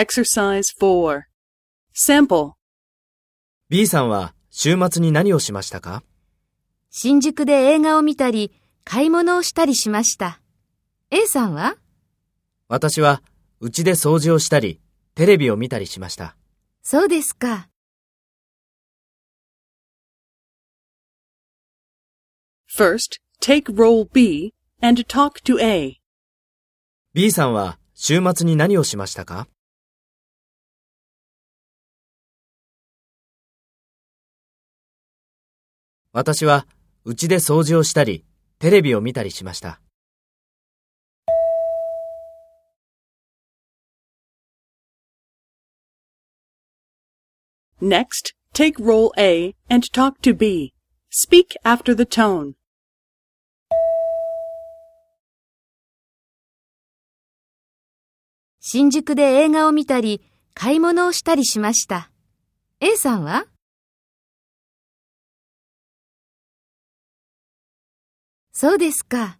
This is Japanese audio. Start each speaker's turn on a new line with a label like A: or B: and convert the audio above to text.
A: Exercise 4. Sample.
B: B さんは週末に何をしましたか？
C: 新宿で映画を見たり、買い物をしたりしました。A さんは？
B: 私は家で掃除をしたり、テレビを見たりしました。
C: そうですか。
A: First, take role B and talk to A.
B: B さんは週末に何をしましたか？私は家で掃除をしたり、テレビを見たりしました。
A: Next, take role A and talk to B. Speak after the tone.
C: 新宿で映画を見たり、買い物をしたりしました。A さんは？そうですか。